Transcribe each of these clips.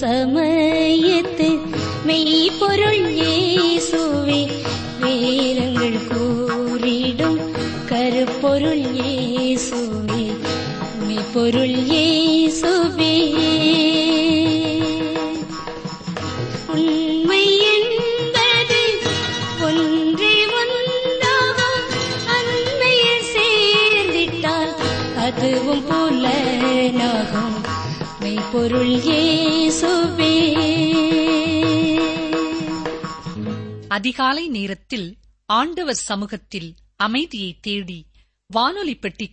சமயத்து மெய் பொருள் அதிகாலை நேரத்தில் ஆண்டவர் சமூகத்தில் அமைதியை தேடி வானொலி பெட்டி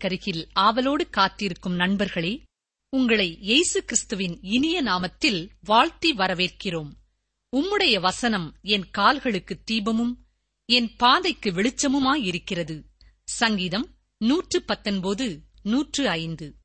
ஆவலோடு காத்திருக்கும் நண்பர்களே உங்களை இயேசு கிறிஸ்துவின் இனிய நாமத்தில் வாழ்த்தி வரவேற்கிறோம். உம்முடைய வசனம் என் கால்களுக்கு தீபமும் என் பாதைக்கு வெளிச்சமுமாயிருக்கிறது. சங்கீதம் நூற்று பத்தொன்பது நூற்று ஐந்து.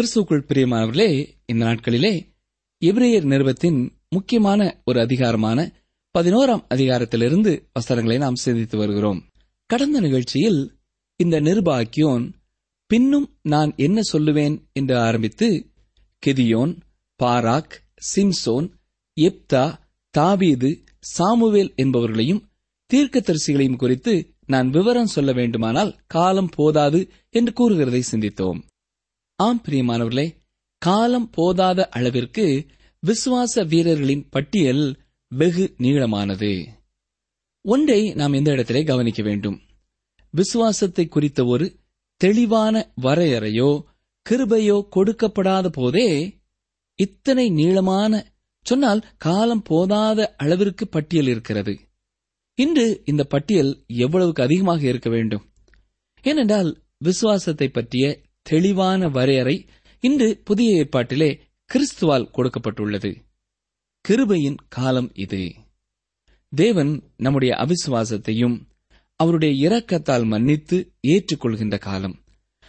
கிறிஸ்துக்குள் பிரியமானவர்களே இந்த நாட்களிலே எபிரேயர் நிறுவத்தின் முக்கியமான ஒரு அதிகாரமான பதினோராம் அதிகாரத்திலிருந்து வசனங்களை நாம் சிந்தித்து வருகிறோம். கடந்த நிகழ்ச்சியில் இந்த நிருபாக்கியோன் பின்னும் நான் என்ன சொல்லுவேன்? என்று ஆரம்பித்து கெதியோன் பாராக் சிம்சோன் எப்தா தாவீது சாமுவேல் என்பவர்களையும் தீர்க்கதரிசிகளையும் குறித்து நான் விவரம் சொல்ல வேண்டுமானால் காலம் போதாது என்று கூறுகிறதை சிந்தித்தோம். ஆம் பிரியமானவர்களே காலம் போதாத அளவிற்கு விசுவாச வீரர்களின் பட்டியல் வெகு நீளமானது. ஒன்றை நாம் இந்த இடத்திலே கவனிக்க வேண்டும்? விசுவாசத்தை குறித்த ஒரு தெளிவான வரையறையோ கிருபையோ கொடுக்கப்படாத போதே இத்தனை நீளமான சொன்னால் காலம் போதாத அளவிற்கு பட்டியல் இருக்கிறது. இன்று இந்த பட்டியல் எவ்வளவுக்கு அதிகமாக இருக்க வேண்டும்? ஏனென்றால் விசுவாசத்தை பற்றிய தெளிவான வரையறை இன்று புதிய ஏற்பாட்டிலே கிறிஸ்துவால் கொடுக்கப்பட்டுள்ளது. கிருபையின் காலம் இது. தேவன் நம்முடைய அவிசுவாசத்தையும் அவருடைய இரக்கத்தால் மன்னித்து ஏற்றுக்கொள்கின்ற காலம்.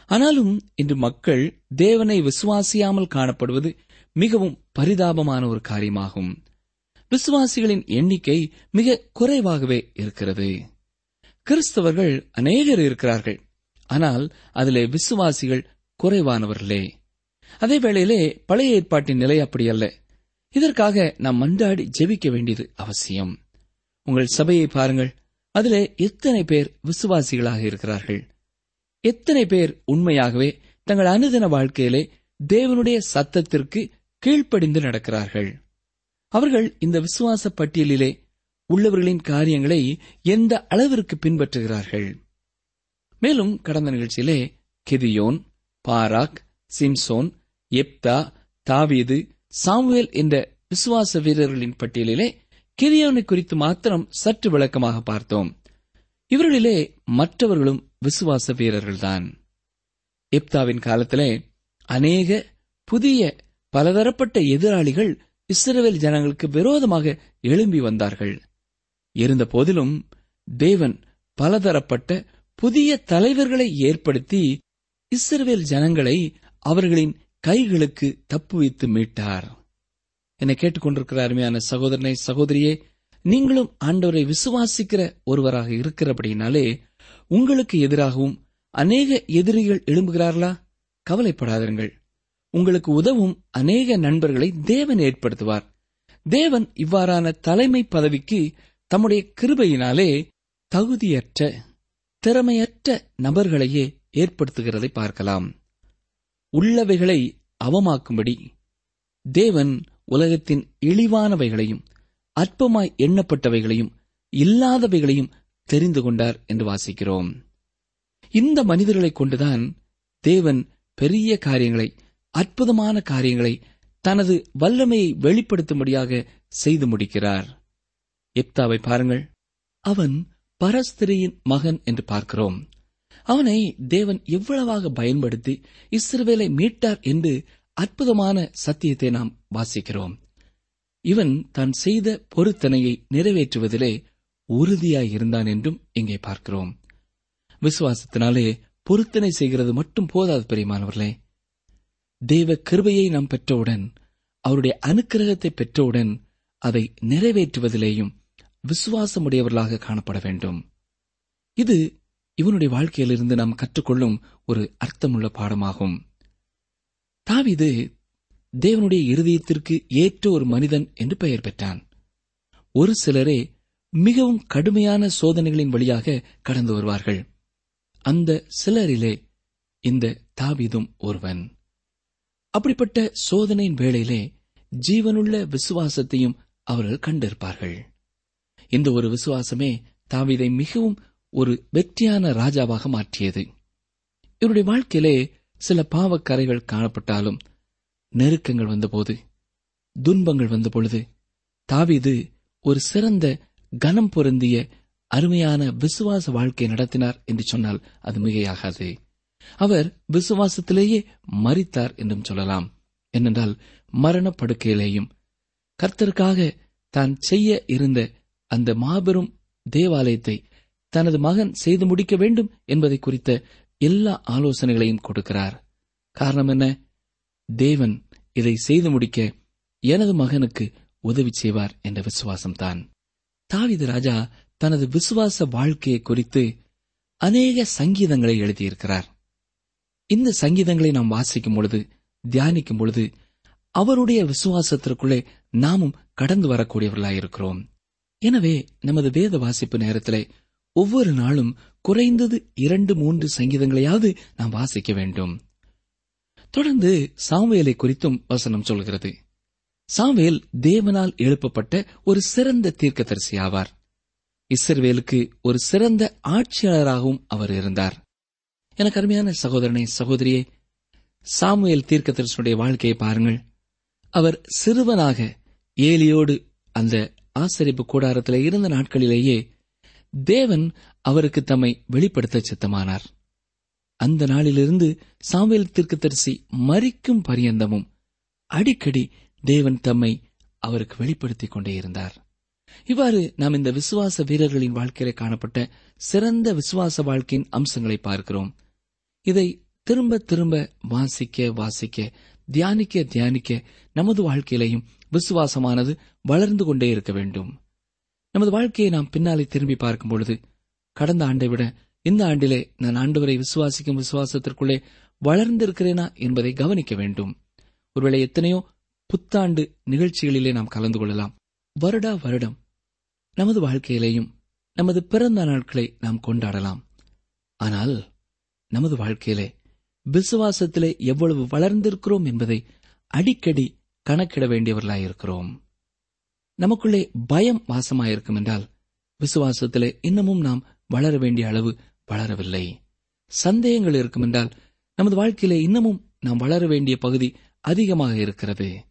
ஆனாலும் இன்று மக்கள் தேவனை விசுவாசியாமல் காணப்படுவது மிகவும் பரிதாபமான ஒரு காரியமாகும். விசுவாசிகளின் எண்ணிக்கை மிக குறைவாகவே இருக்கிறது. கிறிஸ்தவர்கள் அநேகர் இருக்கிறார்கள். ஆனால் அதிலே விசுவாசிகள் குறைவானவர்களே. அதே வேளையிலே பழைய ஏற்பாட்டின் நிலை அப்படி அல்ல. இதற்காக நாம் மன்றாடி ஜெபிக்க வேண்டியது அவசியம். உங்கள் சபையை பாருங்கள். அதிலே எத்தனை பேர் விசுவாசிகளாக இருக்கிறார்கள். எத்தனை பேர் உண்மையாகவே தங்கள் அனுதின வாழ்க்கையிலே தேவனுடைய சத்தத்திற்கு கீழ்ப்படிந்து நடக்கிறார்கள். அவர்கள் இந்த விசுவாச பட்டியலிலே உள்ளவர்களின் காரியங்களை எந்த அளவிற்கு பின்பற்றுகிறார்கள்? மேலும் கடந்த நிகழ்ச்சியிலே கெதியோன் பாராக் சிம்சோன் எப்தா தாவீது சாமுவேல் என்ற விசுவாச வீரர்களின் பட்டியலிலே கிதியோனை குறித்து மாத்திரம் சற்று விளக்கமாக பார்த்தோம். இவர்களிலே மற்றவர்களும் விசுவாச வீரர்கள்தான். எப்தாவின் காலத்திலே அநேக புதிய பலதரப்பட்ட எதிராளிகள் இஸ்ரேல் ஜனங்களுக்கு விரோதமாக எழும்பி வந்தார்கள். இருந்த போதிலும் தேவன் பலதரப்பட்ட புதிய தலைவர்களை ஏற்படுத்தி இஸ்ரவேல் ஜனங்களை அவர்களின் கைகளுக்கு தப்புவித்து மீட்டார். என்னை கேட்டுக்கொண்டிருக்கிற அருமையான சகோதரனை சகோதரியே நீங்களும் ஆண்டவரை விசுவாசிக்கிற ஒருவராக இருக்கிறபடினாலே உங்களுக்கு எதிராகவும் அநேக எதிரிகள் எழும்புகிறார்களா? கவலைப்படாதீர்கள் உங்களுக்கு உதவும் அநேக நண்பர்களை தேவன் ஏற்படுத்துவார். தேவன் இவ்வாறான தலைமை பதவிக்கு தம்முடைய கிருபையினாலே தகுதியற்ற திறமையற்ற நபர்களையே ஏற்படுத்துகிறதை பார்க்கலாம். உள்ளவைகளை அவமாக்கும்படி தேவன் உலகத்தின் இழிவானவைகளையும் அற்பமாய் எண்ணப்பட்டவைகளையும் இல்லாதவைகளையும் தெரிந்து கொண்டார் என்று வாசிக்கிறோம். இந்த மனிதர்களைக் கொண்டுதான் தேவன் பெரிய காரியங்களை அற்புதமான காரியங்களை தனது வல்லமையை வெளிப்படுத்தும்படியாக செய்து முடிக்கிறார். எப்தாவை பாருங்கள். அவன் பரஸ்திரியின் மகன் என்று பார்க்கிறோம். அவனை தேவன் எவ்வளவாக பயன்படுத்தி இஸ்ரவேலை மீட்டார் என்று அற்புதமான சத்தியத்தை நாம் வாசிக்கிறோம். இவன் தான் செய்த பொருத்தனையை நிறைவேற்றுவதிலே உறுதியாய் இருந்தான் என்றும் இங்கே பார்க்கிறோம். விசுவாசத்தினாலே பொருத்தனை செய்கிறது மட்டும் போதாது பெரியமானவர்களே. தேவ கிருபையை நாம் பெற்றவுடன் அவருடைய அனுக்கிரகத்தை பெற்றவுடன் அதை நிறைவேற்றுவதிலேயும் விசுவாசமுடையவர்களாக காணப்பட வேண்டும். இது இவனுடைய வாழ்க்கையிலிருந்து நாம் கற்றுக்கொள்ளும் ஒரு அர்த்தமுள்ள பாடமாகும். தாவிது தேவனுடைய இருதயத்திற்கு ஏற்ற ஒரு மனிதன் என்று பெயர் பெற்றான். ஒரு சிலரே மிகவும் கடுமையான சோதனைகளின் வழியாக கடந்து வருவார்கள். அந்த சிலரிலே இந்த தாவிதும் ஒருவன். அப்படிப்பட்ட சோதனையின் வேளையிலே ஜீவனுள்ள விசுவாசத்தையும் அவர்கள் கண்டிருப்பார்கள். இந்த ஒரு விசுவாசமே தாவிதை மிகவும் ஒரு வெற்றியான ராஜாவாக மாற்றியது. இவருடைய வாழ்க்கையிலே சில பாவக்கரைகள் காணப்பட்டாலும் நெருக்கங்கள் வந்தபோது துன்பங்கள் வந்த பொழுது தாவிது ஒரு சிறந்த கனம் பொருந்திய அருமையான விசுவாச வாழ்க்கை நடத்தினார் என்று சொன்னால் அது மிகையாகாது. அவர் விசுவாசத்திலேயே மறித்தார் என்றும் சொல்லலாம். ஏனென்றால் மரணப்படுக்கையிலேயும் கர்த்தருக்காக தான் செய்ய இருந்த அந்த மாபெரும் தேவாலயத்தை தனது மகன் செய்து முடிக்க வேண்டும் என்பதை குறித்த எல்லா ஆலோசனைகளையும் கொடுக்கிறார். காரணம் என்ன? தேவன் இதை செய்து முடிக்க எனது மகனுக்கு உதவி செய்வார் என்ற விசுவாசம்தான். தாவித ராஜா தனது விசுவாச வாழ்க்கையை குறித்து அநேக சங்கீதங்களை எழுதியிருக்கிறார். இந்த சங்கீதங்களை நாம் வாசிக்கும் பொழுது தியானிக்கும் பொழுது அவருடைய விசுவாசத்திற்குள்ளே நாமும் கடந்து வரக்கூடியவர்களாயிருக்கிறோம். எனவே நமது வேத வாசிப்பு நேரத்திலே ஒவ்வொரு நாளும் குறைந்தது இரண்டு மூன்று சங்கீதங்களையாவது நாம் வாசிக்க வேண்டும். தொடர்ந்து சாமுவேலை குறித்தும் வசனம் சொல்கிறது. சாமுவேல் தேவனால் எழுப்பப்பட்ட ஒரு சிறந்த தீர்க்கதரிசி ஆவார். இஸ்ரவேலுக்கு ஒரு சிறந்த ஆட்சியாளராகவும் அவர் இருந்தார். எனக்கு அருமையான சகோதரனே சகோதரியே சாமுவேல் தீர்க்கதரிசனுடைய வாழ்க்கையை பாருங்கள். அவர் சிறுவனாக ஏலியோடு அந்த ஆசரிப்பு கூடாரத்தில் இருந்த நாட்களிலேயே தேவன் அவருக்கு தம்மை வெளிப்படுத்த சித்தமானார். அந்த நாளிலிருந்து சாமுவேல் தரிசி மறிக்கும் பரியந்தமும் அடிக்கடி தேவன் தம்மை அவருக்கு வெளிப்படுத்திக் கொண்டே இருந்தார். இவ்வாறு நாம் இந்த விசுவாச வீரர்களின் வாழ்க்கையில காணப்பட்ட சிறந்த விசுவாச வாழ்க்கையின் அம்சங்களை பார்க்கிறோம். இதை திரும்ப திரும்ப வாசிக்க வாசிக்க தியானிக்க தியானிக்க நமது வாழ்க்கையிலையும் விசுவாசமானது வளர்ந்து கொண்டே இருக்க வேண்டும். நமது வாழ்க்கையை நாம் பின்னாலே திரும்பி பார்க்கும் பொழுது கடந்த ஆண்டை விட இந்த ஆண்டிலே நான் ஆண்டவரை விசுவாசிக்கும் விசுவாசத்திற்குள்ளே வளர்ந்திருக்கிறேனா என்பதை கவனிக்க வேண்டும். ஒருவேளை எத்தனையோ புத்தாண்டு நிகழ்ச்சிகளிலே நாம் கலந்து கொள்ளலாம். வருடா வருடம் நமது வாழ்க்கையிலேயும் நமது பிறந்த நாட்களை நாம் கொண்டாடலாம். ஆனால் நமது வாழ்க்கையிலே விசுவாசத்திலே எவ்வளவு வளர்ந்திருக்கிறோம் என்பதை அடிக்கடி கணக்கிட வேண்டியவர்களாயிருக்கிறோம் நமக்குள்ளே பயம் வாசமாயிருக்கும் என்றால் விசுவாசத்திலே இன்னமும் நாம் வளர வேண்டிய அளவு வளரவில்லை. சந்தேகங்கள் இருக்கும் என்றால் நமது வாழ்க்கையிலே இன்னமும் நாம் வளர வேண்டிய பகுதி அதிகமாக இருக்கிறது.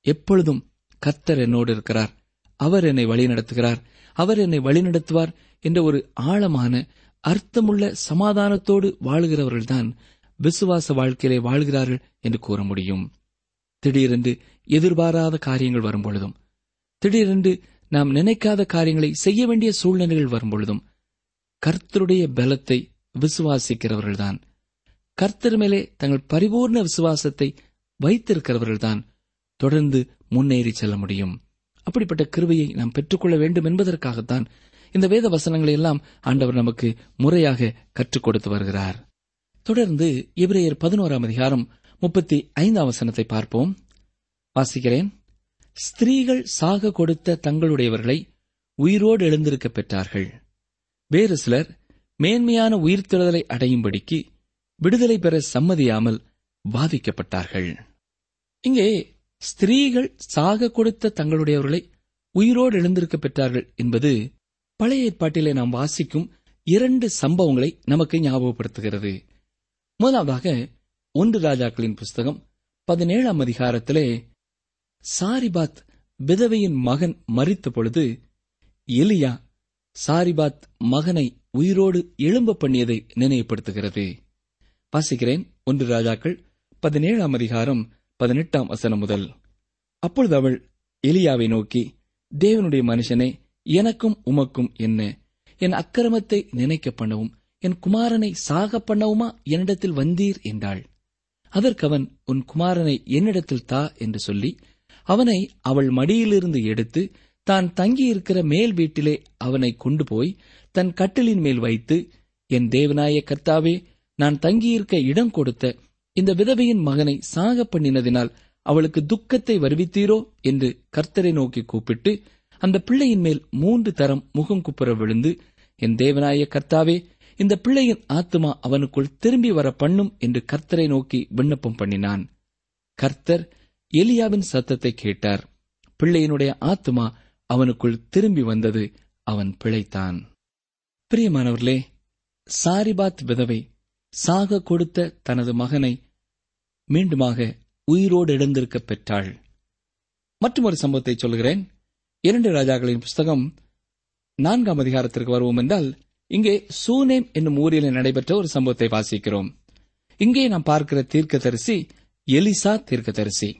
எப்பொழுதும் கர்த்தர் என்னோடு இருக்கிறார் அவர் என்னை வழிநடத்துகிறார் அவர் என்னை வழிநடத்துவார் என்ற ஒரு ஆழமான அர்த்தமுள்ள சமாதானத்தோடு வாழ்கிறவர்கள்தான் விசுவாச வாழ்க்கையிலே வாழ்கிறார்கள் என்று கூற முடியும். திடீரென்று எதிர்பாராத காரியங்கள் வரும்பொழுதும் திடீரென்று நாம் நினைக்காத காரியங்களை செய்ய வேண்டிய சூழ்நிலைகள் வரும்பொழுதும் கர்த்தருடைய பலத்தை விசுவாசிக்கிறவர்கள்தான். கர்த்தர் மேலே தங்கள் பரிபூர்ண விசுவாசத்தை வைத்திருக்கிறவர்கள்தான் தொடர்ந்து முன்னேறி செல்ல முடியும். அப்படிப்பட்ட கிருவையை நாம் பெற்றுக்கொள்ள வேண்டும் என்பதற்காகத்தான் இந்த வேத வசனங்களை எல்லாம் ஆண்டவர் நமக்கு முறையாக கற்றுக் கொடுத்து வருகிறார். தொடர்ந்து இவரையர் பதினோராம் அதிகாரம் முப்பத்தி ஐந்தாம் வசனத்தை பார்ப்போம். வாசிக்கிறேன். ஸ்திரீகள் சாக கொடுத்த தங்களுடையவர்களை உயிரோடு எழுந்திருக்க பெற்றார்கள். வேறு சிலர் மேன்மையான உயிர்த்தெழுதலை அடையும்படிக்கு விடுதலை பெற சம்மதியாமல் பாதிக்கப்பட்டார்கள் இங்கே ஸ்திரீகள் சாக கொடுத்த தங்களுடையவர்களை உயிரோடு எழுந்திருக்க பெற்றார்கள் என்பது பழைய ஏற்பாட்டிலே நாம் வாசிக்கும் இரண்டு சம்பவங்களை நமக்கு ஞாபகப்படுத்துகிறது. முதலாவதாக ஒன்று ராஜாக்களின் புஸ்தகம் பதினேழாம் அதிகாரத்திலே சாரிபாத் விதவையின் மகன் மறித்த பொழுது எலியா சாரிபாத் மகனை உயிரோடு எழும்ப பண்ணியதை நினைவுபடுத்துகிறது. வாசிக்கிறேன். ஒன்று ராஜாக்கள் பதினேழாம் அதிகாரம் பதினெட்டாம் வசனம் முதல். அப்பொழுது அவள் எலியாவை நோக்கி தேவனுடைய மனுஷனே எனக்கும் உமக்கும் என்ன? என் அக்கிரமத்தை நினைக்க பண்ணவும் என் குமாரனை சாக பண்ணவுமா? என்னிடத்தில் வந்தீர் என்றாள். அதற்கு அவன் உன் குமாரனை என்னிடத்தில் தா என்று சொல்லி அவனை அவள் மடியிலிருந்து எடுத்து தான் தங்கியிருக்கிற மேல் வீட்டிலே அவனை கொண்டு போய் தன் கட்டிலின் மேல் வைத்து என் தேவனாய கர்த்தாவே நான் தங்கியிருக்க இடம் கொடுத்த இந்த விதவையின் மகனை சாக பண்ணினதினால் அவளுக்கு துக்கத்தை வருவித்தீரோ என்று கர்த்தரை நோக்கி கூப்பிட்டு அந்த பிள்ளையின் மேல் மூன்று தரம் முகம் குப்புற விழுந்து என் தேவனாய கர்த்தாவே இந்த பிள்ளையின் ஆத்துமா அவனுக்குள் திரும்பி வர பண்ணும் என்று கர்த்தரை நோக்கி விண்ணப்பம் பண்ணினான். கர்த்தர் எலியாவின் சத்தத்தை கேட்டார். பிள்ளையினுடைய ஆத்துமா அவனுக்குள் திரும்பி வந்தது அவன் பிழைத்தான். பிரியமானவர்களே சாரிபாத் விதவை சாக கொடுத்த தனது மகனை மீண்டுமாக உயிரோடு எழுந்திருக்க பெற்றாள். மற்றொரு சம்பவத்தை சொல்கிறேன். இரண்டு ராஜாக்களின் புஸ்தகம் நான்காம் அதிகாரத்திற்கு வருவோம் என்றால் இங்கே சூனேம் என்னும் ஊரில் நடைபெற்ற ஒரு சம்பவத்தை வாசிக்கிறோம். இங்கே நாம் பார்க்கிற தீர்க்கதரிசி எலிசா தீர்க்கதரிசி.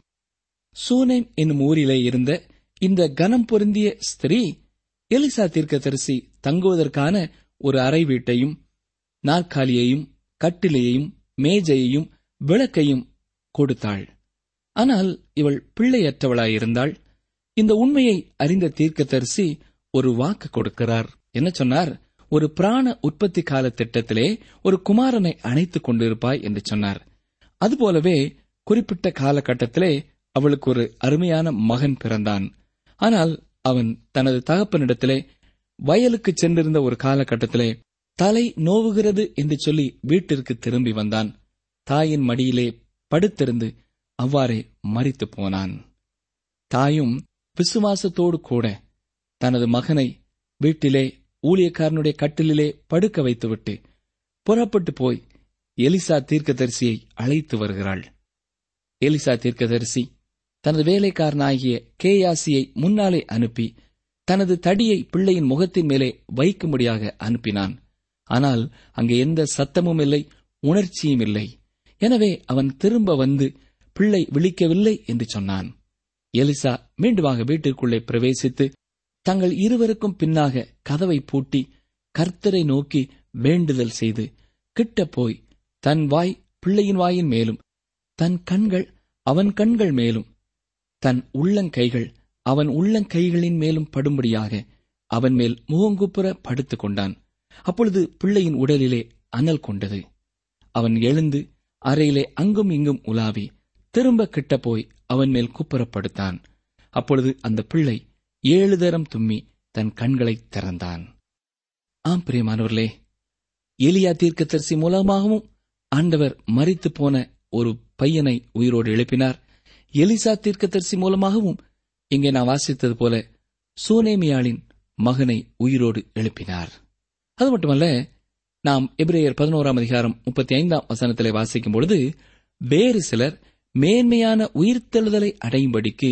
சூனேம் என்னும் ஊரிலே இருந்த இந்த கனம் பொருந்திய ஸ்திரீ எலிசா தீர்க்கதரிசி தங்குவதற்கான ஒரு அறை வீட்டையும் நாற்காலியையும் கட்டிலையையும் மேஜையையும் விளக்கையும் கொடுத்தாள். ஆனால் இவள் பிள்ளையற்றவளாயிருந்தாள். இந்த உண்மையை அறிந்த தீர்க்கதரிசி ஒரு வாக்கு கொடுக்கிறார். என்ன சொன்னார்? ஒரு பிராண உற்பத்தி கால திட்டத்திலே ஒரு குமாரனை அணைத்துக் கொண்டிருப்பாய் என்று சொன்னார். அதுபோலவே குறிப்பிட்ட காலகட்டத்திலே அவளுக்கு ஒரு அருமையான மகன் பிறந்தான். ஆனால் அவன் தனது தகப்பனிடத்திலே வயலுக்கு சென்றிருந்த ஒரு காலகட்டத்திலே தலை நோவுகிறது என்று சொல்லி வீட்டிற்கு திரும்பி வந்தான். தாயின் மடியிலே படுத்திருந்து அவ்வாறே மறித்து போனான். தாயும் விசுவாசத்தோடு கூட தனது மகனை வீட்டிலே ஊழியக்காரனுடைய கட்டிலே படுக்க வைத்துவிட்டு புறப்பட்டு போய் எலிசா தீர்க்கதரிசியை அழைத்து வருகிறாள். எலிசா தீர்க்கதரிசி தனது வேலைக்காரனாகிய கேயாசியை முன்னாலே அனுப்பி தனது தடியை பிள்ளையின் முகத்தின் மேலே வைக்கும்படியாக அனுப்பினான். ஆனால் அங்கே எந்த சத்தமும் இல்லை உணர்ச்சியும் இல்லை. எனவே அவன் திரும்ப வந்து பிள்ளை விழிக்கவில்லை என்று சொன்னான். எலிசா மீண்டுமாக வீட்டிற்குள்ளே பிரவேசித்து தங்கள் இருவருக்கும் பின்னாக கதவை பூட்டி கர்த்தரை நோக்கி வேண்டுதல் செய்து கிட்ட போய் தன் வாய் பிள்ளையின் வாயின் மேலும் தன் கண்கள் அவன் கண்கள் மேலும் தன் உள்ளங்கைகள் அவன் உள்ளங்கைகளின் மேலும் படும்படியாக அவன் மேல் முகங்குப்புற படுத்துக் கொண்டான். அப்பொழுது பிள்ளையின் உடலிலே அனல் கொண்டது. அவன் எழுந்து அறையிலே அங்கும் இங்கும் உலாவி திரும்ப கிட்ட போய் அவன் மேல் குப்புறப்படுத்தான். அப்பொழுது அந்த பிள்ளை ஏழு தரம் தும்மி தன் கண்களை திறந்தான். ஆம் பிரியமானவர்களே எலியா தீர்க்கதரிசி மூலமாகவும் ஆண்டவர் மறித்து போன ஒரு பையனை உயிரோடு எழுப்பினார். எலிசா தீர்க்கதரிசி மூலமாகவும் இங்கே நான் வாசித்தது போல சூனேமியாளின் மகனை உயிரோடு எழுப்பினார். அது மட்டுமல்ல நாம் எபிரேயர் பதினோராம் அதிகாரம் முப்பத்தி ஐந்தாம் வசனத்திலே வாசிக்கும் பொழுது வேறு சிலர் மேன்மையான உயிர்த்தெழுதலை அடையும்படிக்கு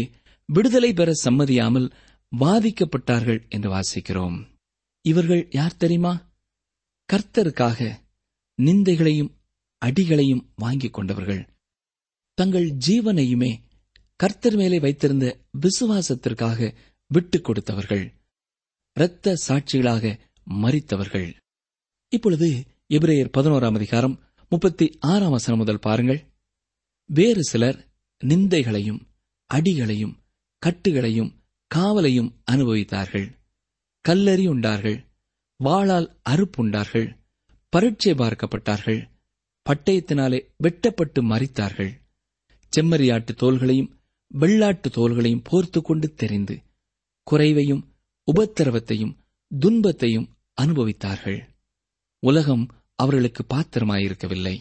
விடுதலை பெற சம்மதியாமல் பாதிக்கப்பட்டார்கள் என்று வாசிக்கிறோம். இவர்கள் யார் தெரியுமா? கர்த்தருக்காக நிந்தைகளையும் அடிகளையும் வாங்கிக் கொண்டவர்கள். தங்கள் ஜீவனையுமே கர்த்தர் மேலே வைத்திருந்த விசுவாசத்திற்காக விட்டுக் கொடுத்தவர்கள். இரத்த சாட்சிகளாக மறித்தவர்கள் இப்பொழுது எபிரேயர் பதினோராம் அதிகாரம் முப்பத்தி ஆறாம் வசனம் முதல் பாருங்கள். வேறு சிலர் நிந்தைகளையும் அடிகளையும் கட்டுகளையும் காவலையும் அனுபவித்தார்கள். கல்லறி உண்டார்கள். வாளால் அறுப்புண்டார்கள் பரீட்சை பார்க்கப்பட்டார்கள். பட்டயத்தினாலே வெட்டப்பட்டு மறித்தார்கள் செம்மறியாட்டு தோள்களையும் வெள்ளாட்டு தோள்களையும் போர்த்து கொண்டு தெரிந்து குறைவையும் உபத்திரவத்தையும் துன்பத்தையும் அனுபவித்தார்கள். உலகம் அவர்களுக்கு பாத்திரமாயிருக்கவில்லை.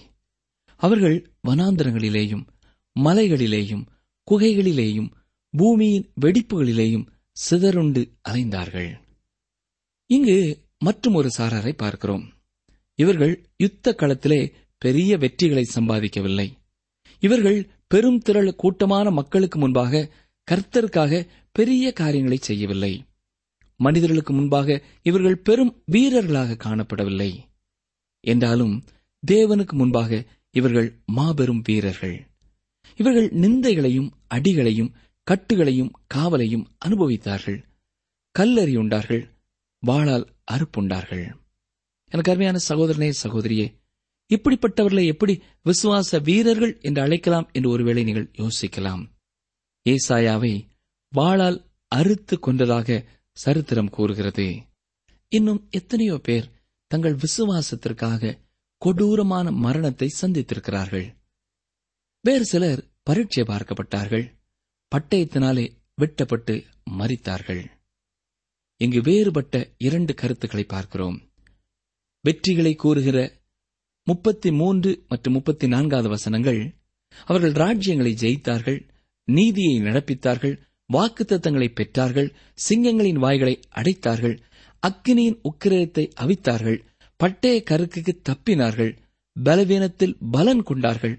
அவர்கள் வனாந்திரங்களிலேயும் மலைகளிலேயும் குகைகளிலேயும் பூமியின் வெடிப்புகளிலேயும் சிதறுண்டு அலைந்தார்கள். இங்கு மற்றும் ஒரு சாராரை பார்க்கிறோம். இவர்கள் யுத்த களத்திலே பெரிய வெற்றிகளை சம்பாதிக்கவில்லை. இவர்கள் பெரும் திரள் கூட்டமான மக்களுக்கு முன்பாக கர்த்தருக்காக பெரிய காரியங்களை செய்யவில்லை. மனிதர்களுக்கு முன்பாக இவர்கள் பெரும் வீரர்களாக காணப்படவில்லை. என்றாலும் தேவனுக்கு முன்பாக இவர்கள் மாபெரும் வீரர்கள். இவர்கள் நிந்தைகளையும் அடிகளையும் கட்டுகளையும் காவலையும் அனுபவித்தார்கள். கல்லறியுண்டார்கள். வாளால் அறுப்புண்டார்கள். எனக்கு அருமையான சகோதரனே சகோதரியே இப்படிப்பட்டவர்களை எப்படி விசுவாச வீரர்கள் என்று அழைக்கலாம் என்று ஒருவேளை நீங்கள் யோசிக்கலாம். ஏசாயாவை வாளால் அறுத்து கொண்டதாக சரித்திரம் கூறுகிறது. இன்னும் எத்தனையோ பேர் தங்கள் விசுவாசத்திற்காக கொடூரமான மரணத்தை சந்தித்திருக்கிறார்கள். வேறு சிலர் பரீட்சை பார்க்கப்பட்டார்கள். பட்டயத்தினாலே வெட்டப்பட்டு மறித்தார்கள் இங்கு வேறுபட்ட இரண்டு கருத்துக்களை பார்க்கிறோம். வெற்றிகளை கூறுகிற முப்பத்தி மூன்று மற்றும் முப்பத்தி நான்காவது வசனங்கள் அவர்கள் ராஜ்யங்களை ஜெயித்தார்கள் நீதியை நடப்பித்தார்கள் வாக்குத்தத்தங்களை பெற்றார்கள் சிங்கங்களின் வாய்களை அடைத்தார்கள் அக்கினியின் உக்கிரத்தை அவித்தார்கள் பட்டய கருக்குக்கு தப்பினார்கள் பலவீனத்தில் பலன் கொண்டார்கள்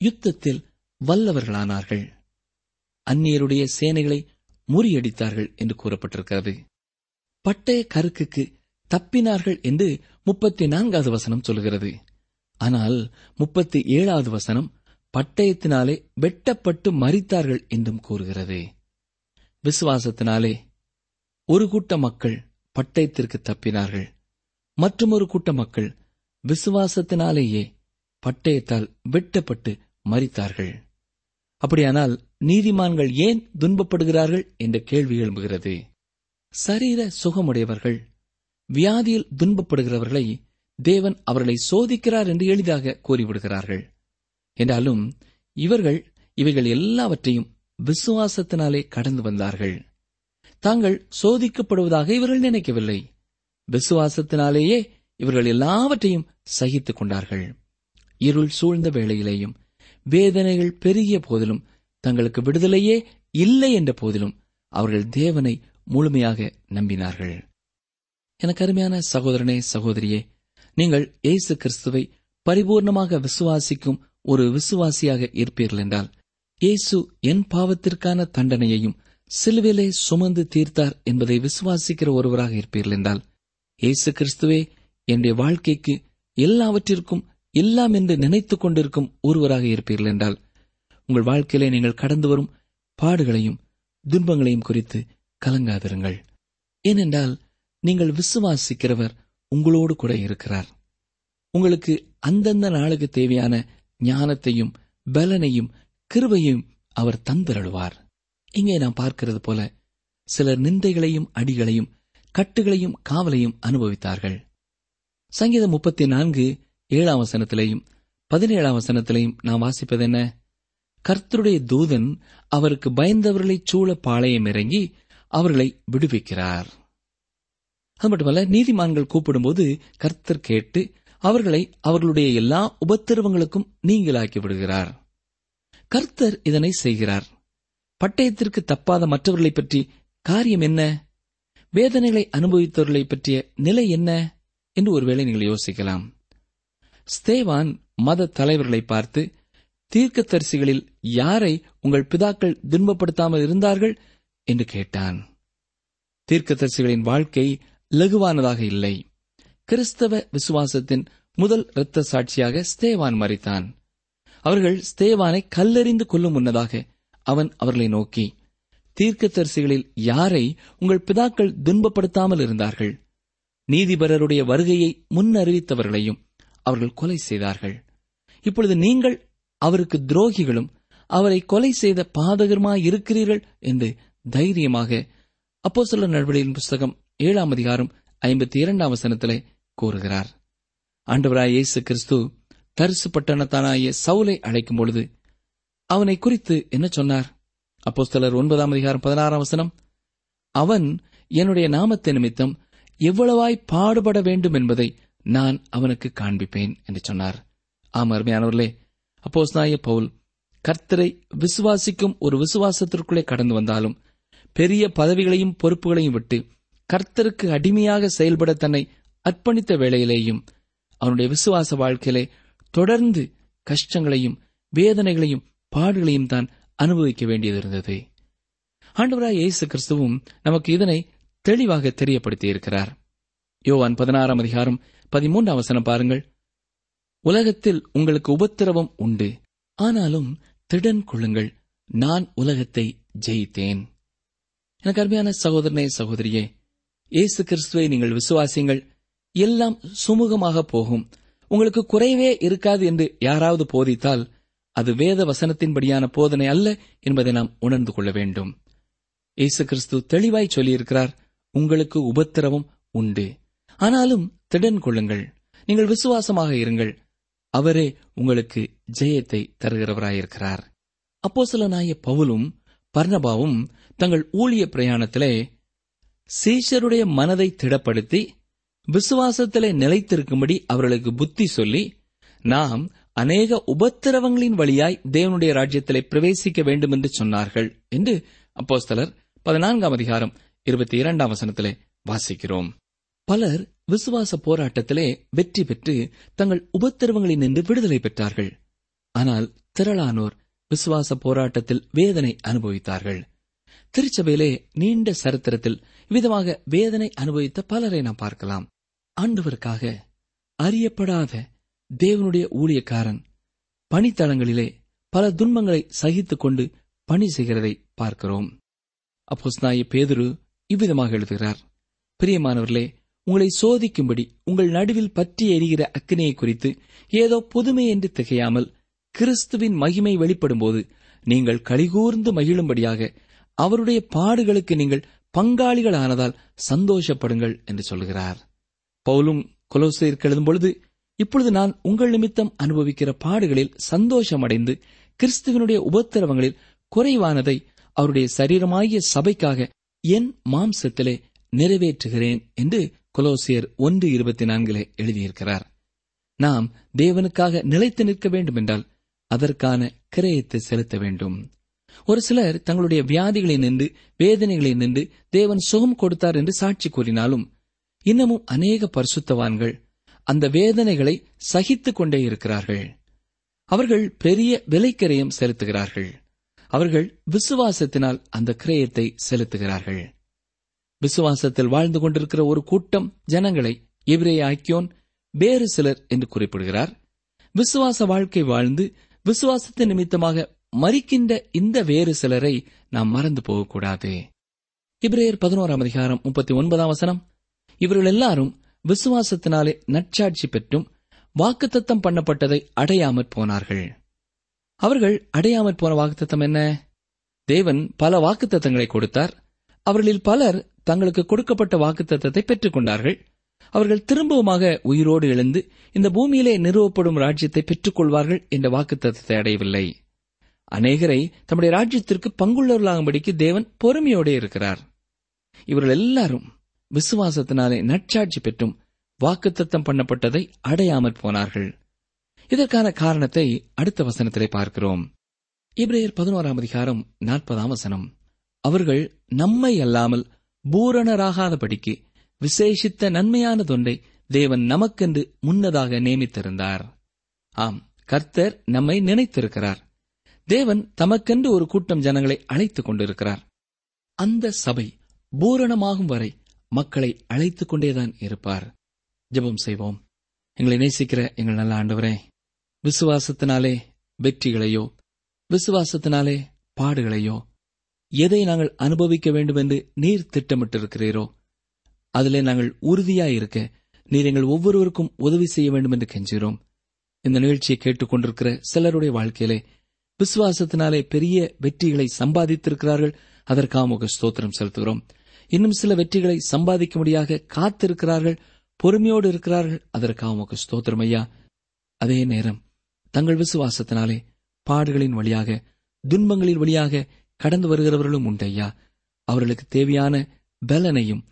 யுத்தத்தில் வல்லவர்களானார்கள். அந்நியருடைய சேனைகளை முறியடித்தார்கள் என்று கூறப்பட்டிருக்கிறது. பட்டய கருக்குக்கு தப்பினார்கள் என்று முப்பத்தி நான்காவது வசனம் சொல்கிறது ஆனால் முப்பத்தி ஏழாவது வசனம் பட்டயத்தினாலே வெட்டப்பட்டு மறித்தார்கள் என்றும் கூறுகிறது. விசுவாசத்தினாலே ஒரு கூட்ட மக்கள் பட்டயத்திற்கு தப்பினார்கள். மற்றும் ஒரு கூட்ட மக்கள் விசுவாசத்தினாலேயே பட்டயத்தால் வெட்டப்பட்டு மறித்தார்கள் அப்படியானால் நீதிமான்கள் ஏன் துன்பப்படுகிறார்கள் என்ற கேள்வி எழும்புகிறது. சரீர சுகமுடையவர்கள் வியாதியில் துன்பப்படுகிறவர்களை தேவன் அவர்களை சோதிக்கிறார் என்று எளிதாக கூறிவிடுகிறார்கள். என்றாலும் இவர்கள் இவைகள் எல்லாவற்றையும் விசுவாசத்தினாலே கடந்து வந்தார்கள். தாங்கள் சோதிக்கப்படுவதாக இவர்கள் நினைக்கவில்லை. விசுவாசத்தினாலேயே இவர்கள் எல்லாவற்றையும் சகித்துக் கொண்டார்கள். இருள் சூழ்ந்த வேளையிலேயும் வேதனைகள் பெருகிய போதிலும் தங்களுக்கு விடுதலையே இல்லை என்ற போதிலும் அவர்கள் தேவனை முழுமையாக நம்பினார்கள். எனக்கு அருமையான சகோதரனே சகோதரியே நீங்கள் இயேசு கிறிஸ்துவை பரிபூர்ணமாக விசுவாசிக்கும் ஒரு விசுவாசியாக இருப்பீர்கள் என்றால் இயேசு என் பாவத்திற்கான தண்டனையையும் சிலுவிலே சுமந்து தீர்த்தார் என்பதை விசுவாசிக்கிற ஒருவராக இருப்பீர்கள் என்றால் இயேசு கிறிஸ்துவே என்னுடைய வாழ்க்கைக்கு எல்லாவற்றிற்கும் எல்லாம் என்று நினைத்துக் கொண்டிருக்கும் ஒருவராக இருப்பீர்கள் என்றால் உங்கள் வாழ்க்கையிலே நீங்கள் கடந்து வரும் பாடுகளையும் துன்பங்களையும் குறித்து கலங்காதிருங்கள். ஏனென்றால் நீங்கள் விசுவாசிக்கிறவர் உங்களோடு கூட இருக்கிறார். உங்களுக்கு அந்தந்த நாளுக்கு தேவையான ஞானத்தையும் பலனையும் கிருபையும் அவர் தந்திரழுவார் இங்கே நாம் பார்க்கிறது போல சிலர் நிந்தைகளையும் அடிகளையும் கட்டுகளையும் காவலையும் அனுபவித்தார்கள். சங்கீதம் முப்பத்தி நான்கு ஏழாம் வசனத்திலேயும் பதினேழாம் வசனத்திலேயும் நாம் வாசிப்பது என்ன கர்த்தருடைய தூதன் அவருக்கு பயந்தவர்களைச் சூழ பாளையம் இறங்கி அவர்களை விடுவிக்கிறார். அது மட்டுமல்ல நீதிமான்கள் கூப்பிடும்போது கர்த்தர் கேட்டு அவர்களை அவர்களுடைய எல்லா உபத்திரவங்களுக்கும் நீங்களாக்கி விடுகிறார். கர்த்தர் இதனை செய்கிறார். பட்டயத்திற்கு தப்பாத மற்றவர்களைப் பற்றி காரியம் என்ன? வேதனைகளை அனுபவித்தவர்களை பற்றிய நிலை என்ன? என்று ஒருவேளை நீங்கள் யோசிக்கலாம். ஸ்தேவான் மத தலைவர்களை பார்த்து தீர்க்கதரிசிகளில் யாரை உங்கள் பிதாக்கள் துன்பப்படுத்தாமல் இருந்தார்கள்? என்று கேட்டான். தீர்க்கதரிசிகளின் வாழ்க்கை லகுவானதாக இல்லை. கிறிஸ்தவ விசுவாசத்தின் முதல் இரத்த சாட்சியாக ஸ்தேவான் மறித்தான் அவர்கள் ஸ்தேவானை கல்லெறிந்து கொள்ளும் முன்னதாக அவன் அவர்களை நோக்கி தீர்க்கதரிசிகளில் யாரை உங்கள் பிதாக்கள் துன்பப்படுத்தாமல் இருந்தார்கள்? நீதிபரருடைய வருகையை முன்னறிவித்தவர்களையும் அவர்கள் கொலை செய்தார்கள். இப்பொழுது நீங்கள் அவருக்கு துரோகிகளும் அவரை கொலை செய்த பாதகருமாய் இருக்கிறீர்கள் என்று தைரியமாக அப்போ சொல்ல நடவடிக்கையின் புஸ்தகம் ஏழாம் அதிகாரம் ஐம்பத்தி இரண்டாம் வசனத்திலே கூறுகிறார். ஆண்டவராய் இயேசு கிறிஸ்து தரிசு பட்டணத்தானாய சவுலை அழைக்கும் பொழுது அவனை குறித்து என்ன சொன்னார்? அப்போஸ்தலர் ஒன்பதாம் அதிகாரம் பதினாறாம் வசனம் அவன் என்னுடைய நாமத்தை நிமித்தம் எவ்வளவாய் பாடுபட வேண்டும் என்பதை நான் அவனுக்கு காண்பிப்பேன் என்று சொன்னார். ஆம் அருமையானவர்களே அப்போஸ்தாய பவுல் கர்த்தரை விசுவாசிக்கும் ஒரு விசுவாசத்திற்குள்ளே கடந்து வந்தாலும் பெரிய பதவிகளையும் பொறுப்புகளையும் விட்டு கர்த்தருக்கு அடிமையாக செயல்பட தன்னை அர்ப்பணித்த வேளையிலேயும் அவனுடைய விசுவாச வாழ்க்கையிலே தொடர்ந்து கஷ்டங்களையும் வேதனைகளையும் பாடுகளையும் தான் அனுபவிக்க வேண்டியது இருந்தது. ஆண்டவராய் இயேசு கிறிஸ்துவும் நமக்கு இதனை தெளிவாக தெரியப்படுத்தியிருக்கிறார். யோவான் பதினாறாம் அதிகாரம் பதிமூன்றாம் வசனம் பாருங்கள். உலகத்தில் உங்களுக்கு உபத்திரவம் உண்டு. ஆனாலும் திடன் கொள்ளுங்கள். நான் உலகத்தை ஜெயித்தேன். எனக்கு அருமையான சகோதரனே சகோதரியே இயேசு கிறிஸ்துவை நீங்கள் விசுவாசிங்கள் எல்லாம் சுமூகமாக போகும். உங்களுக்கு குறைவே இருக்காது என்று யாராவது போதித்தால் அது வேத வசனத்தின்படியான போதனை அல்ல என்பதை நாம் உணர்ந்து கொள்ள வேண்டும். இயேசு கிறிஸ்து தெளிவாய் சொல்லியிருக்கிறார் உங்களுக்கு உபத்திரவம் உண்டு. ஆனாலும் திடன் கொள்ளுங்கள். நீங்கள் விசுவாசமாக இருங்கள். அவரே உங்களுக்கு ஜெயத்தை தருகிறவராயிருக்கிறார். அப்போ சிலனாய பவுலும் பர்ணபாவும் தங்கள் ஊழிய பிரயாணத்திலே சீஷருடைய மனதை திடப்படுத்தி விசுவாசத்திலே நிலைத்திருக்கும்படி அவர்களுக்கு புத்தி சொல்லி நாம் அநேக உபத்திரவங்களின் வழியாய் தேவனுடைய ராஜ்யத்திலே பிரவேசிக்க வேண்டும் என்று சொன்னார்கள் என்று அப்போஸ்தலர் பதினான்காம் அதிகாரம் இருபத்தி இரண்டாம் வசனத்திலே வாசிக்கிறோம். பலர் விசுவாச போராட்டத்திலே வெற்றி பெற்று தங்கள் உபத்திரவங்களில் நின்று விடுதலை பெற்றார்கள். ஆனால் திரளானோர் விசுவாச போராட்டத்தில் வேதனை அனுபவித்தார்கள். திருச்சபையிலே நீண்ட சரித்திரத்தில் விதமாக வேதனை அனுபவித்த பலரை நாம் பார்க்கலாம். ஆண்டவருக்காக அறியப்படாத தேவனுடைய ஊழியக்காரன் பணித்தளங்களிலே பல துன்பங்களை சகித்துக் கொண்டு பணி செய்கிறதை பார்க்கிறோம். அப்போஸ்நாய பேதுரு இவ்விதமாக எழுதுகிறார். பிரியமானவர்களே உங்களை சோதிக்கும்படி உங்கள் நடுவில் பற்றி எரிகிற அக்னியை குறித்து ஏதோ புதுமை என்று திகையாமல் கிறிஸ்துவின் மகிமை வெளிப்படும்போது நீங்கள் கலிகூர்ந்து மகிழும்படியாக அவருடைய பாடுகளுக்கு நீங்கள் பங்காளிகளானதால் சந்தோஷப்படுங்கள் என்று சொல்கிறார். பவுலும் கொலோசையருக்கு எழுதும் பொழுது இப்பொழுது நான் உங்கள் நிமித்தம் அனுபவிக்கிற பாடுகளில் சந்தோஷமடைந்து கிறிஸ்துவனுடைய உபத்திரவங்களில் குறைவானதை அவருடைய சரீரமாகிய சபைக்காக என் மாம்சத்திலே நிறைவேற்றுகிறேன் என்று கொலோசியர் ஒன்று இருபத்தி நான்கிலே எழுதியிருக்கிறார். நாம் தேவனுக்காக நிலைத்து நிற்க வேண்டும் என்றால் அதற்கான கிரயத்தை செலுத்த வேண்டும். ஒரு சிலர் தங்களுடைய வியாதிகளை நின்று வேதனைகளை நின்று தேவன் சுகம் கொடுத்தார் என்று சாட்சி கூறினாலும் இன்னமும் அநேக பரிசுத்தவான்கள் அந்த வேதனைகளை சகித்துக் கொண்டே இருக்கிறார்கள். அவர்கள் பெரிய விலைக்கிரயம் செலுத்துகிறார்கள். அவர்கள் விசுவாசத்தினால் அந்த கிரயத்தை செலுத்துகிறார்கள். விசுவாசத்தில் வாழ்ந்து கொண்டிருக்கிற ஒரு கூட்டம் ஜனங்களை இவரே ஆக்கியோன் வேறு சிலர் என்று குறிப்பிடுகிறார். விசுவாச வாழ்க்கை வாழ்ந்து விசுவாசத்தின் நிமித்தமாக மறிக்கின்ற இந்த வேறு சிலரை நாம் மறந்து போகக்கூடாது. இப்ரேயர் பதினோராம் அதிகாரம் முப்பத்தி ஒன்பதாம் வசனம். இவர்கள் எல்லாரும் விசுவாசத்தினாலே நற்சாட்சி பெற்றும் வாக்குத்தத்தம் பண்ணப்பட்டதை அடையாமற் போனார்கள். அவர்கள் அடையாமற் போன வாக்குத்தத்தம் என்ன? தேவன் பல வாக்குத்தத்தங்களை கொடுத்தார். அவர்களில் பலர் தங்களுக்கு கொடுக்கப்பட்ட வாக்குத்தத்தத்தை பெற்றுக் கொண்டார்கள் அவர்கள் திரும்பவுமாக உயிரோடு எழுந்து இந்த பூமியிலே நிறுவப்படும் ராஜ்யத்தை பெற்றுக் கொள்வார்கள் என்ற வாக்குத்தத்தத்தை அடையவில்லை. அநேகரை தம்முடைய ராஜ்யத்திற்கு பங்குள்ளவர்களாகும்படிக்கு தேவன் பொறுமையோடு இருக்கிறார். இவர்கள் எல்லாரும் விசுவாசத்தினாலே நற்சாட்சி பெற்றும் வாக்குத்தத்தம் பண்ணப்பட்டதை அடையாமற் போனார்கள். இதற்கான காரணத்தை அடுத்த வசனத்திலே பார்க்கிறோம். இப்ரேயர் பதினோராம் அதிகாரம் நாற்பதாம் வசனம். அவர்கள் நம்மை அல்லாமல் பூரணராகாதபடிக்கு விசேஷித்த நன்மையானதொன்றை தேவன் நமக்கென்று முன்னதாக நியமித்திருந்தார். ஆம் கர்த்தர் நம்மை நினைத்திருக்கிறார். தேவன் தமக்கென்று ஒரு கூட்டம் ஜனங்களை அழைத்துக் கொண்டிருக்கிறார். அந்த சபை பூரணமாகும் வரை மக்களை அழைத்துக் கொண்டேதான் இருப்பார். ஜெபம் செய்வோம். எங்களை நேசிக்கிற எங்கள் நல்ல ஆண்டவரே விசுவாசத்தினாலே வெற்றிகளையோ விசுவாசத்தினாலே பாடுகளையோ எதை நாங்கள் அனுபவிக்க வேண்டும் என்று நீர் திட்டமிட்டிருக்கிறீரோ அதிலே நாங்கள் உறுதியாயிருக்க நீர் எங்கள் ஒவ்வொருவருக்கும் உதவி செய்ய வேண்டும் என்று கெஞ்சுகிறோம். இந்த நிகழ்ச்சியை கேட்டுக்கொண்டிருக்கிற சிலருடைய வாழ்க்கையிலே விசுவாசத்தினாலே பெரிய வெற்றிகளை சம்பாதித்திருக்கிறார்கள். அதற்காக ஸ்தோத்திரம் செலுத்துகிறோம். இன்னும் சில வெற்றிகளை சம்பாதிக்க முடியாத காத்திருக்கிறார்கள் பொறுமையோடு இருக்கிறார்கள். அதற்காக உமக்கு ஸ்தோத்திரம் ஐயா. அதே நேரம் தங்கள் விசுவாசத்தினாலே பாடுகளின் வழியாக துன்பங்களின் வழியாக கடந்து வருகிறவர்களும் உண்டையா அவர்களுக்கு தேவையான பலனையும்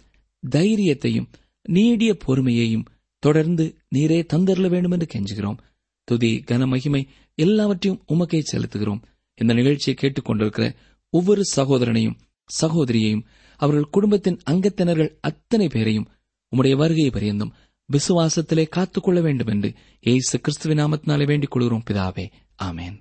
தைரியத்தையும் நீடிய பொறுமையையும் தொடர்ந்து நீரே தந்தரல வேண்டும் என்று கெஞ்சுகிறோம். துதி கன மகிமை எல்லாவற்றையும் உமக்கே செலுத்துகிறோம். இந்த நிகழ்ச்சியை கேட்டுக்கொண்டிருக்கிற ஒவ்வொரு சகோதரனையும் சகோதரியையும் அவர்கள் குடும்பத்தின் அங்கத்தினர்கள் அத்தனை பேரையும் உம்முடைய வருகை பரியந்தும் விசுவாசத்திலே காத்துக்கொள்ள வேண்டும் என்று ஏசு கிறிஸ்துவ நாமத்தினாலே வேண்டிக் கொள்கிறோம். பிதாவே ஆமேன்.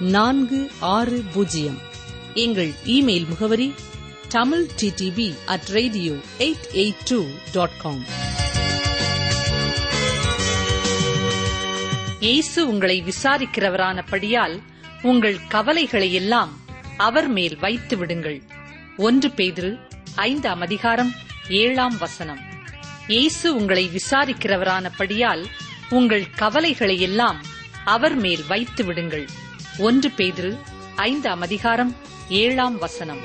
நான்கு ஆறு பூஜ்ஜியம். எங்கள் இமெயில் முகவரி Tamil DTP at radio eight eight two dot com இயேசு உங்களை விசாரிக்கிறவரானபடியால் உங்கள் கவலைகளை எல்லாம் அவர் மேல் வைத்து விடுங்கள். ஒன்று பேதிரு ஐந்தாம் அதிகாரம் ஏழாம் வசனம். இயேசு உங்களை விசாரிக்கிறவரானபடியால் உங்கள் கவலைகளை எல்லாம் அவர் மேல் வைத்து விடுங்கள். ஒன்று பேதிரு ஐந்தாம் அதிகாரம் ஏழாம் வசனம்.